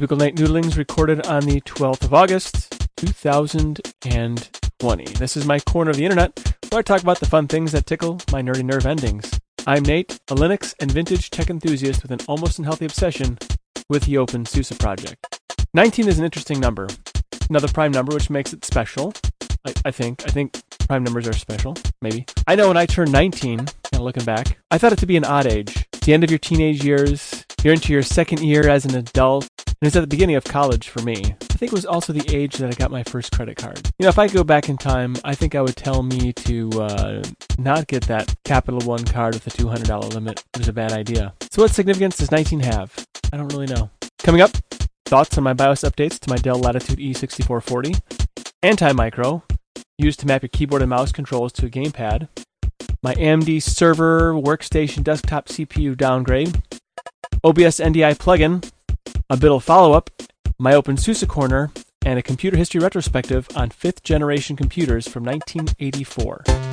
CubicleNate Noodlings recorded on the 12th of August, 2020. This is my corner of the internet where I talk about the fun things that tickle my nerdy nerve endings. I'm Nate, a Linux and vintage tech enthusiast with an almost unhealthy obsession with the Open SUSE project. 19 is an interesting number, another prime number which makes it special. I, I think. I think prime numbers are special, maybe. I know when I turned 19, kind of looking back, I thought it to be an odd age. The end of your teenage years, you're into your second year as an adult, and it's at the beginning of college for me. I think it was also the age that I got my first credit card. You know, if I go back in time, I think I would tell me to uh, not get that Capital One card with the $200 limit. It was a bad idea. So, what significance does 19 have? I don't really know. Coming up, thoughts on my BIOS updates to my Dell Latitude E6440, Anti-Micro, used to map your keyboard and mouse controls to a gamepad, my AMD server workstation desktop CPU downgrade, OBS NDI plugin, a bit of follow up, my OpenSUSE corner, and a computer history retrospective on fifth generation computers from 1984.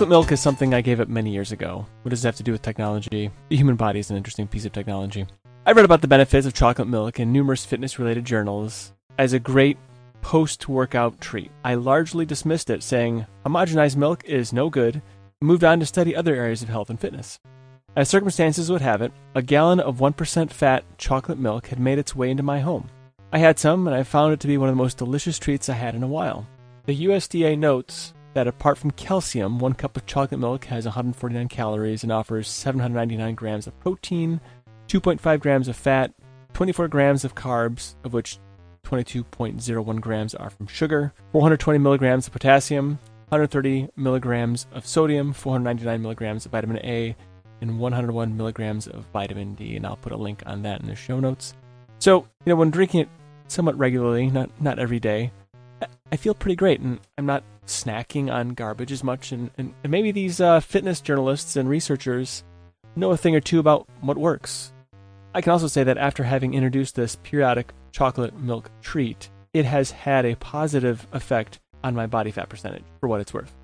Chocolate milk is something I gave up many years ago. What does it have to do with technology? The human body is an interesting piece of technology. I read about the benefits of chocolate milk in numerous fitness related journals as a great post workout treat. I largely dismissed it, saying homogenized milk is no good, and moved on to study other areas of health and fitness. As circumstances would have it, a gallon of 1% fat chocolate milk had made its way into my home. I had some, and I found it to be one of the most delicious treats I had in a while. The USDA notes that apart from calcium, one cup of chocolate milk has 149 calories and offers 799 grams of protein, 2.5 grams of fat, 24 grams of carbs, of which 22.01 grams are from sugar, 420 milligrams of potassium, 130 milligrams of sodium, 499 milligrams of vitamin A, and 101 milligrams of vitamin D. And I'll put a link on that in the show notes. So, you know, when drinking it somewhat regularly, not not every day, I feel pretty great, and I'm not snacking on garbage as much. And, and, and maybe these uh, fitness journalists and researchers know a thing or two about what works. I can also say that after having introduced this periodic chocolate milk treat, it has had a positive effect on my body fat percentage, for what it's worth.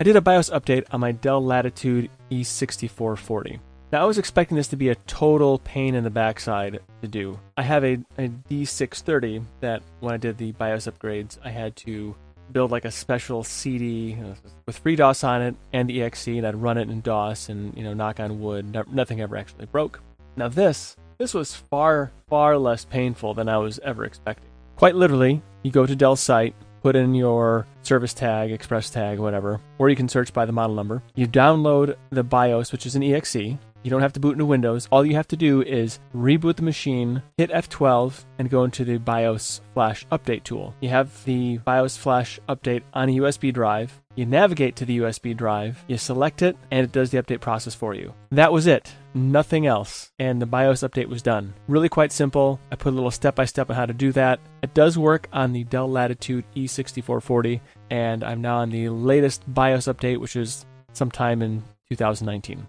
I did a BIOS update on my Dell Latitude E6440. Now, I was expecting this to be a total pain in the backside to do. I have a a D630 that, when I did the BIOS upgrades, I had to build like a special CD uh, with FreeDOS on it and the exe, and I'd run it in DOS, and you know, knock on wood, nothing ever actually broke. Now this, this was far, far less painful than I was ever expecting. Quite literally, you go to Dell's site, put in your service tag, express tag, whatever, or you can search by the model number. You download the BIOS, which is an exe, you don't have to boot into Windows. All you have to do is reboot the machine, hit F12, and go into the BIOS Flash Update tool. You have the BIOS Flash Update on a USB drive. You navigate to the USB drive, you select it, and it does the update process for you. That was it. Nothing else. And the BIOS update was done. Really quite simple. I put a little step by step on how to do that. It does work on the Dell Latitude E6440, and I'm now on the latest BIOS update, which is sometime in 2019.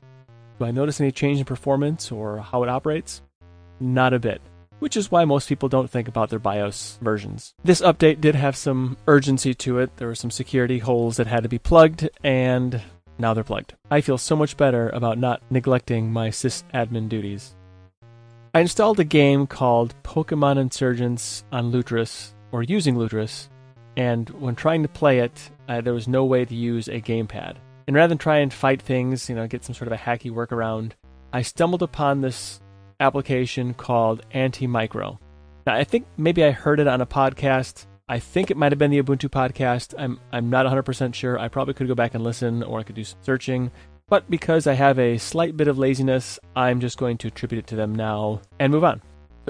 Do I notice any change in performance or how it operates? Not a bit, which is why most people don't think about their BIOS versions. This update did have some urgency to it. There were some security holes that had to be plugged, and now they're plugged. I feel so much better about not neglecting my sysadmin duties. I installed a game called Pokemon Insurgence on Lutris, or using Lutris, and when trying to play it, uh, there was no way to use a gamepad. And rather than try and fight things, you know, get some sort of a hacky workaround, I stumbled upon this application called Anti-Micro. Now, I think maybe I heard it on a podcast. I think it might have been the Ubuntu podcast. I'm I'm not 100% sure. I probably could go back and listen or I could do some searching. But because I have a slight bit of laziness, I'm just going to attribute it to them now and move on.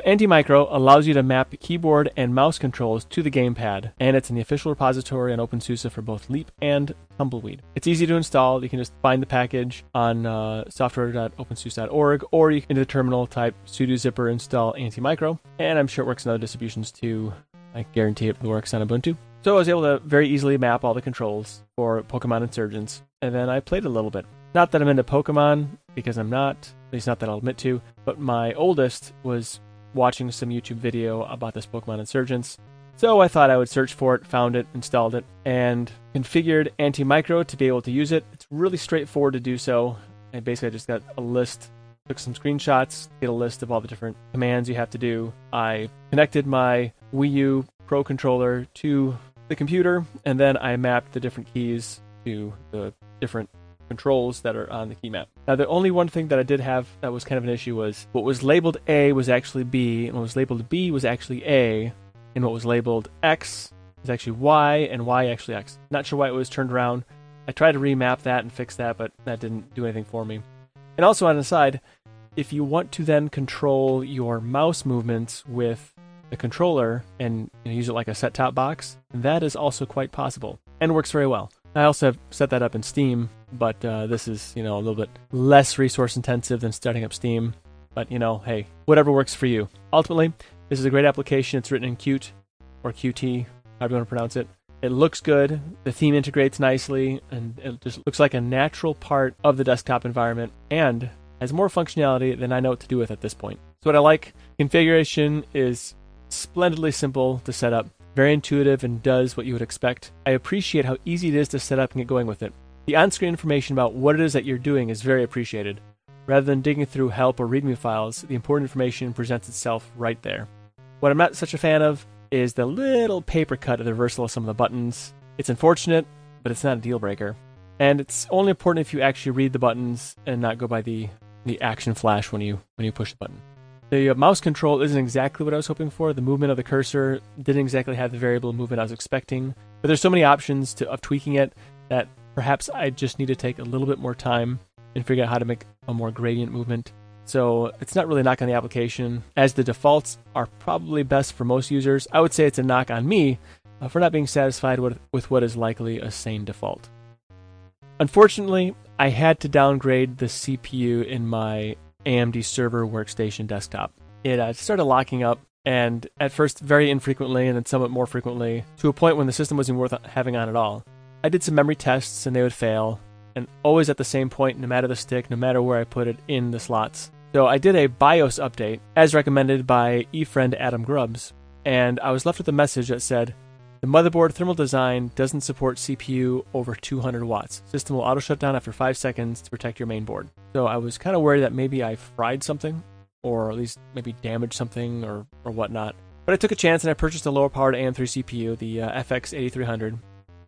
Anti-Micro allows you to map keyboard and mouse controls to the gamepad, and it's in the official repository on OpenSUSE for both Leap and Tumbleweed. It's easy to install. You can just find the package on uh, software.opensuse.org, or you can into the terminal type sudo zypper install Anti-Micro, and I'm sure it works in other distributions too. I guarantee it works on Ubuntu. So I was able to very easily map all the controls for Pokemon Insurgence, and then I played a little bit. Not that I'm into Pokemon, because I'm not, at least not that I'll admit to, but my oldest was watching some YouTube video about this Pokemon Insurgence. So I thought I would search for it, found it, installed it, and configured Antimicro to be able to use it. It's really straightforward to do so. I basically I just got a list, took some screenshots, get a list of all the different commands you have to do. I connected my Wii U Pro controller to the computer, and then I mapped the different keys to the different controls that are on the key map. Now, the only one thing that I did have that was kind of an issue was what was labeled A was actually B, and what was labeled B was actually A, and what was labeled X is actually Y, and Y actually X. Not sure why it was turned around. I tried to remap that and fix that, but that didn't do anything for me. And also on the side, if you want to then control your mouse movements with the controller and you know, use it like a set-top box, that is also quite possible and works very well. I also have set that up in Steam, but uh, this is you know a little bit less resource intensive than starting up Steam. But you know, hey, whatever works for you. Ultimately, this is a great application. It's written in Qt or Qt, however you want to pronounce it. It looks good. The theme integrates nicely, and it just looks like a natural part of the desktop environment, and has more functionality than I know what to do with at this point. So what I like, configuration is splendidly simple to set up very intuitive and does what you would expect. I appreciate how easy it is to set up and get going with it. The on screen information about what it is that you're doing is very appreciated. Rather than digging through help or README files, the important information presents itself right there. What I'm not such a fan of is the little paper cut of the reversal of some of the buttons. It's unfortunate, but it's not a deal breaker. And it's only important if you actually read the buttons and not go by the, the action flash when you when you push the button. The uh, mouse control isn't exactly what I was hoping for. The movement of the cursor didn't exactly have the variable movement I was expecting. But there's so many options to, of tweaking it that perhaps I just need to take a little bit more time and figure out how to make a more gradient movement. So it's not really a knock on the application, as the defaults are probably best for most users. I would say it's a knock on me uh, for not being satisfied with, with what is likely a sane default. Unfortunately, I had to downgrade the CPU in my AMD server workstation desktop. It uh, started locking up, and at first very infrequently, and then somewhat more frequently, to a point when the system wasn't worth having on at all. I did some memory tests, and they would fail, and always at the same point, no matter the stick, no matter where I put it in the slots. So I did a BIOS update, as recommended by eFriend Adam Grubbs, and I was left with a message that said, the motherboard thermal design doesn't support CPU over 200 watts. System will auto shut down after 5 seconds to protect your main board. So I was kind of worried that maybe I fried something, or at least maybe damaged something or, or whatnot. But I took a chance and I purchased a lower powered AM3 CPU, the uh, FX8300.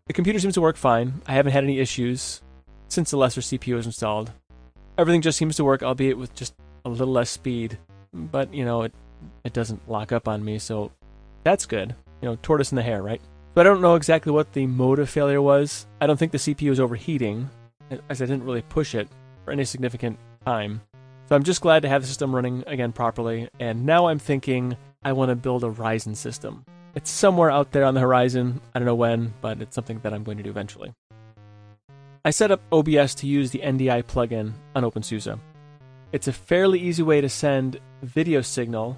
The computer seems to work fine. I haven't had any issues since the lesser CPU was installed. Everything just seems to work, albeit with just a little less speed. But, you know, it, it doesn't lock up on me, so that's good you know, tortoise in the hare, right? So I don't know exactly what the motive failure was. I don't think the CPU is overheating, as I didn't really push it for any significant time. So I'm just glad to have the system running again properly, and now I'm thinking I want to build a Ryzen system. It's somewhere out there on the horizon. I don't know when, but it's something that I'm going to do eventually. I set up OBS to use the NDI plugin on OpenSUSE. It's a fairly easy way to send video signal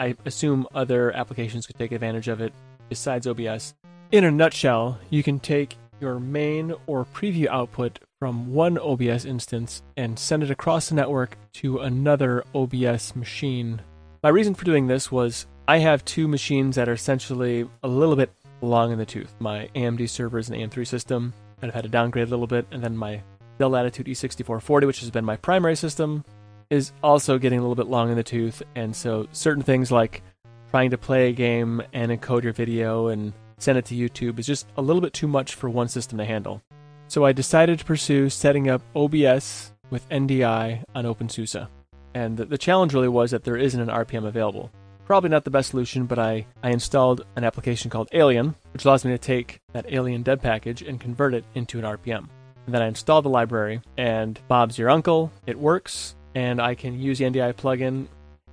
I assume other applications could take advantage of it besides OBS. In a nutshell, you can take your main or preview output from one OBS instance and send it across the network to another OBS machine. My reason for doing this was I have two machines that are essentially a little bit long in the tooth. My AMD server is an AM3 system that I've had to downgrade a little bit, and then my Dell Latitude E6440, which has been my primary system, is also getting a little bit long in the tooth, and so certain things like trying to play a game and encode your video and send it to YouTube is just a little bit too much for one system to handle. So I decided to pursue setting up OBS with NDI on OpenSUSE. And the, the challenge really was that there isn't an RPM available. Probably not the best solution, but I, I installed an application called Alien, which allows me to take that Alien deb package and convert it into an RPM. And then I install the library, and Bob's your uncle. It works and I can use the NDI plugin.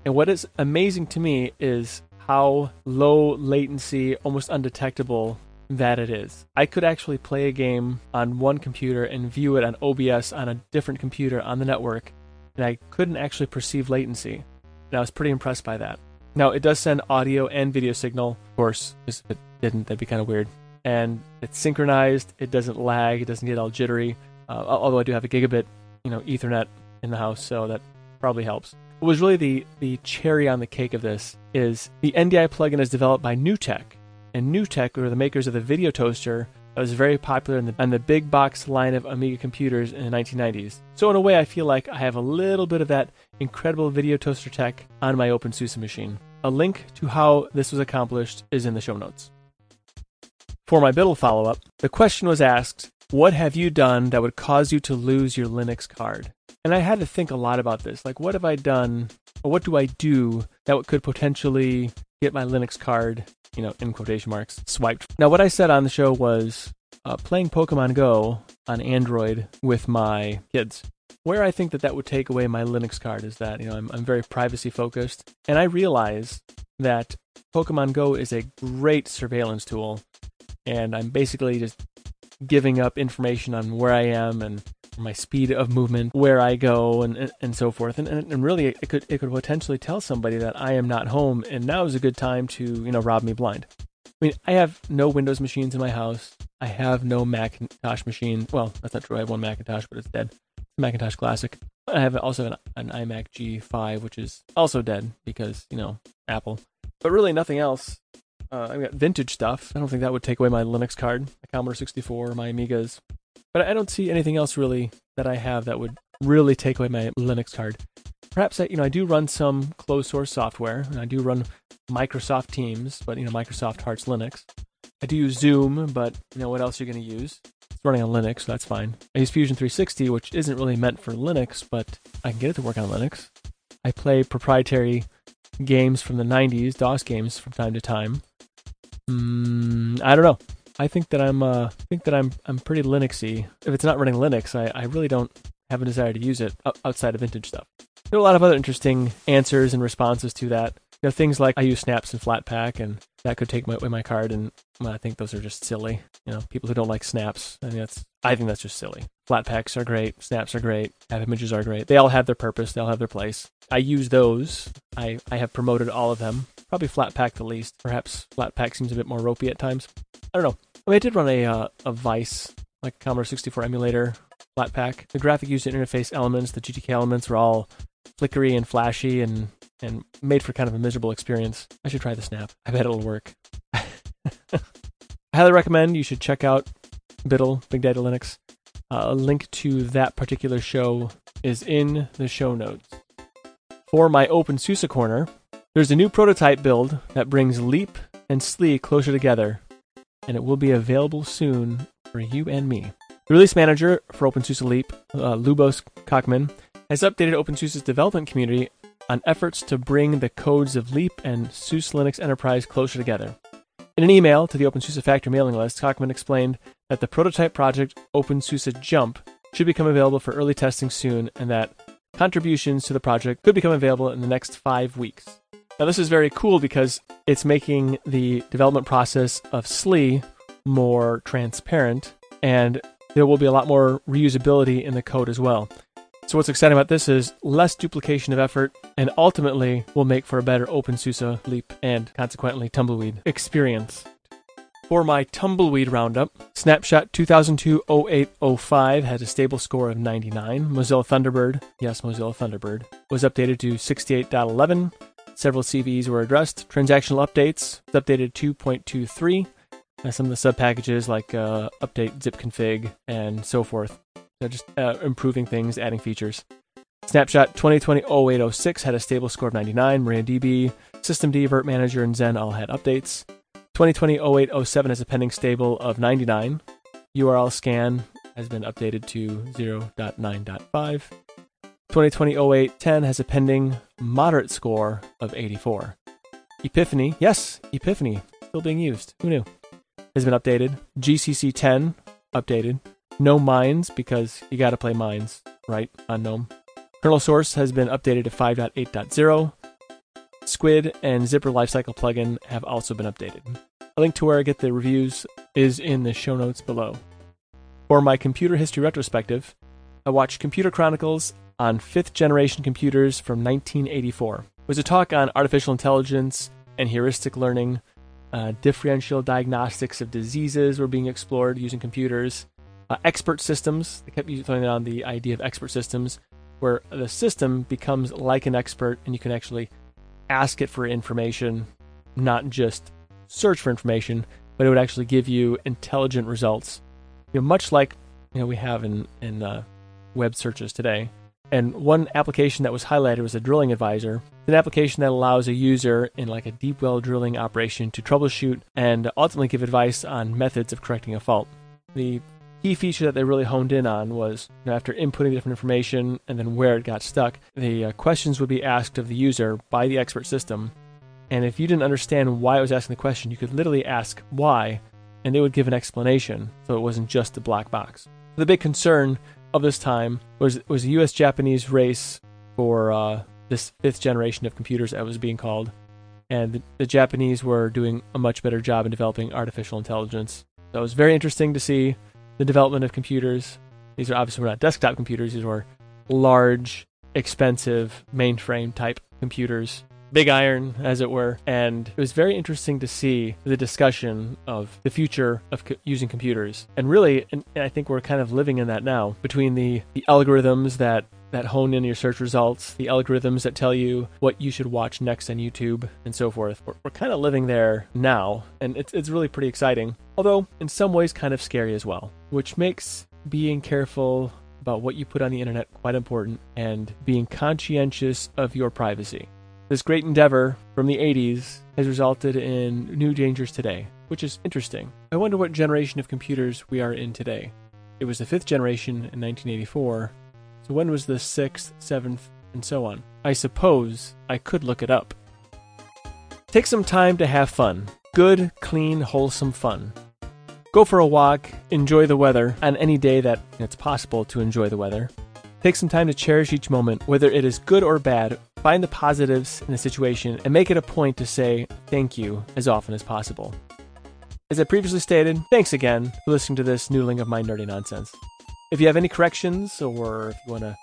And what is amazing to me is how low latency, almost undetectable that it is. I could actually play a game on one computer and view it on OBS on a different computer on the network, and I couldn't actually perceive latency. And I was pretty impressed by that. Now, it does send audio and video signal, of course, if it didn't, that'd be kind of weird. And it's synchronized, it doesn't lag, it doesn't get all jittery. Uh, although I do have a gigabit you know, Ethernet in the house, so that probably helps. What was really the, the cherry on the cake of this is the NDI plugin is developed by NewTek. And NewTek were the makers of the video toaster that was very popular in the, on the big box line of Amiga computers in the 1990s. So, in a way, I feel like I have a little bit of that incredible video toaster tech on my OpenSUSE machine. A link to how this was accomplished is in the show notes. For my BDLL follow up, the question was asked What have you done that would cause you to lose your Linux card? And I had to think a lot about this. Like, what have I done, or what do I do that could potentially get my Linux card, you know, in quotation marks, swiped? Now, what I said on the show was uh, playing Pokemon Go on Android with my kids. Where I think that that would take away my Linux card is that, you know, I'm, I'm very privacy focused. And I realize that Pokemon Go is a great surveillance tool. And I'm basically just giving up information on where I am and my speed of movement, where I go, and and, so forth. And, and, and really, it could it could potentially tell somebody that I am not home, and now is a good time to you know rob me blind. I mean, I have no Windows machines in my house. I have no Macintosh machine. Well, that's not true. I have one Macintosh, but it's dead. Macintosh Classic. I have also an, an iMac G5, which is also dead because you know Apple. But really, nothing else. Uh, I've got vintage stuff. I don't think that would take away my Linux card, my Commodore 64, my Amigas. But I don't see anything else really that I have that would really take away my Linux card. Perhaps I, you know, I do run some closed source software, and I do run Microsoft Teams, but you know, Microsoft Hearts Linux. I do use Zoom, but you know, what else are you going to use? It's running on Linux, so that's fine. I use Fusion 360, which isn't really meant for Linux, but I can get it to work on Linux. I play proprietary games from the 90s, DOS games from time to time. Mm, I don't know. I think that I'm uh, think that I'm I'm pretty Linuxy. If it's not running Linux, I, I really don't have a desire to use it outside of vintage stuff. There are a lot of other interesting answers and responses to that. You know, things like I use snaps and Flatpak, and that could take my, away my card, and well, I think those are just silly. You know, people who don't like snaps, I mean, that's I think that's just silly. Flatpaks are great, snaps are great, app images are great. They all have their purpose, they all have their place. I use those. I I have promoted all of them. Probably Flatpak the least. Perhaps Flatpak seems a bit more ropey at times. I don't know. I, mean, I did run a uh, a Vice like Commodore 64 emulator Flatpak. The graphic user interface elements, the GTK elements, were all flickery and flashy and and made for kind of a miserable experience. I should try the snap. I bet it'll work. I highly recommend you should check out BDLL, Big Daddy Linux. Uh, a link to that particular show is in the show notes. For my OpenSUSE corner, there's a new prototype build that brings Leap and SLE closer together, and it will be available soon for you and me. The release manager for OpenSUSE Leap, uh, Lubos Kocman, has updated OpenSUSE's development community on efforts to bring the codes of Leap and SUSE Linux Enterprise closer together. In an email to the OpenSUSE Factory mailing list, Kocman explained that the prototype project OpenSUSE Jump should become available for early testing soon and that contributions to the project could become available in the next five weeks. Now, this is very cool because it's making the development process of SLE more transparent and there will be a lot more reusability in the code as well. So what's exciting about this is less duplication of effort and ultimately will make for a better OpenSUSE Leap and consequently Tumbleweed experience. For my Tumbleweed roundup, Snapshot 2002-0805 had a stable score of 99. Mozilla Thunderbird, yes, Mozilla Thunderbird, was updated to 68.11. Several CVEs were addressed. Transactional updates updated 2.23. Uh, some of the sub packages like uh, update zypp config and so forth they're just uh, improving things, adding features. Snapshot 2020-0806 had a stable score of 99. MariaDB, systemd, Virt Manager, and Xen all had updates. 2020-0807 has a pending stable of 99. URL scan has been updated to 0.9.5. 2020-0810 has a pending moderate score of 84. Epiphany, yes, Epiphany, still being used. Who knew? Has been updated. GCC 10 updated. GNOME Mines because you got to play mines, right, on GNOME. Kernel source has been updated to 5.8.0. Squid and Zypper Lifecycle plugin have also been updated. A link to where I get the reviews is in the show notes below. For my computer history retrospective, I watched Computer Chronicles on fifth generation computers from 1984. It was a talk on artificial intelligence and heuristic learning. Uh, differential diagnostics of diseases were being explored using computers uh, expert systems. They kept throwing on the idea of expert systems, where the system becomes like an expert and you can actually ask it for information, not just search for information, but it would actually give you intelligent results. You know, much like you know we have in in uh, web searches today. And one application that was highlighted was a drilling advisor. An application that allows a user in like a deep well drilling operation to troubleshoot and ultimately give advice on methods of correcting a fault. The key feature that they really honed in on was you know, after inputting different information and then where it got stuck, the uh, questions would be asked of the user by the expert system. And if you didn't understand why it was asking the question, you could literally ask why, and they would give an explanation, so it wasn't just a black box. The big concern of this time was was a U.S. Japanese race for uh, this fifth generation of computers, that was being called, and the, the Japanese were doing a much better job in developing artificial intelligence. So it was very interesting to see the development of computers. These are obviously not desktop computers; these were large, expensive mainframe type computers big iron, as it were. And it was very interesting to see the discussion of the future of co- using computers. And really, and, I think we're kind of living in that now between the, the algorithms that that hone in your search results, the algorithms that tell you what you should watch next on YouTube, and so forth. We're, we're kind of living there now, and it's, it's really pretty exciting. Although, in some ways, kind of scary as well, which makes being careful about what you put on the internet quite important and being conscientious of your privacy. This great endeavor from the 80s has resulted in new dangers today, which is interesting. I wonder what generation of computers we are in today. It was the fifth generation in 1984, so when was the sixth, seventh, and so on? I suppose I could look it up. Take some time to have fun. Good, clean, wholesome fun. Go for a walk, enjoy the weather on any day that it's possible to enjoy the weather. Take some time to cherish each moment, whether it is good or bad, Find the positives in the situation and make it a point to say thank you as often as possible. As I previously stated, thanks again for listening to this noodling of my nerdy nonsense. If you have any corrections or if you want to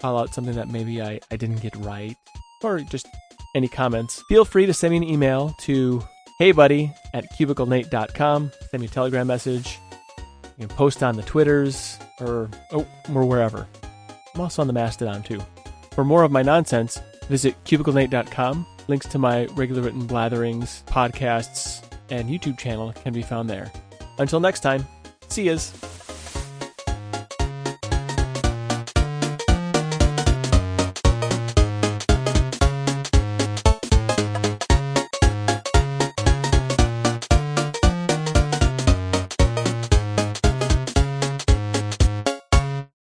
call out something that maybe I, I didn't get right, or just any comments, feel free to send me an email to heybuddy at cubiclenate.com. Send me a telegram message. You can post on the Twitters or, oh, or wherever. I'm also on the Mastodon too. For more of my nonsense, Visit cubiclenate.com. Links to my regular written blatherings, podcasts, and YouTube channel can be found there. Until next time, see yous.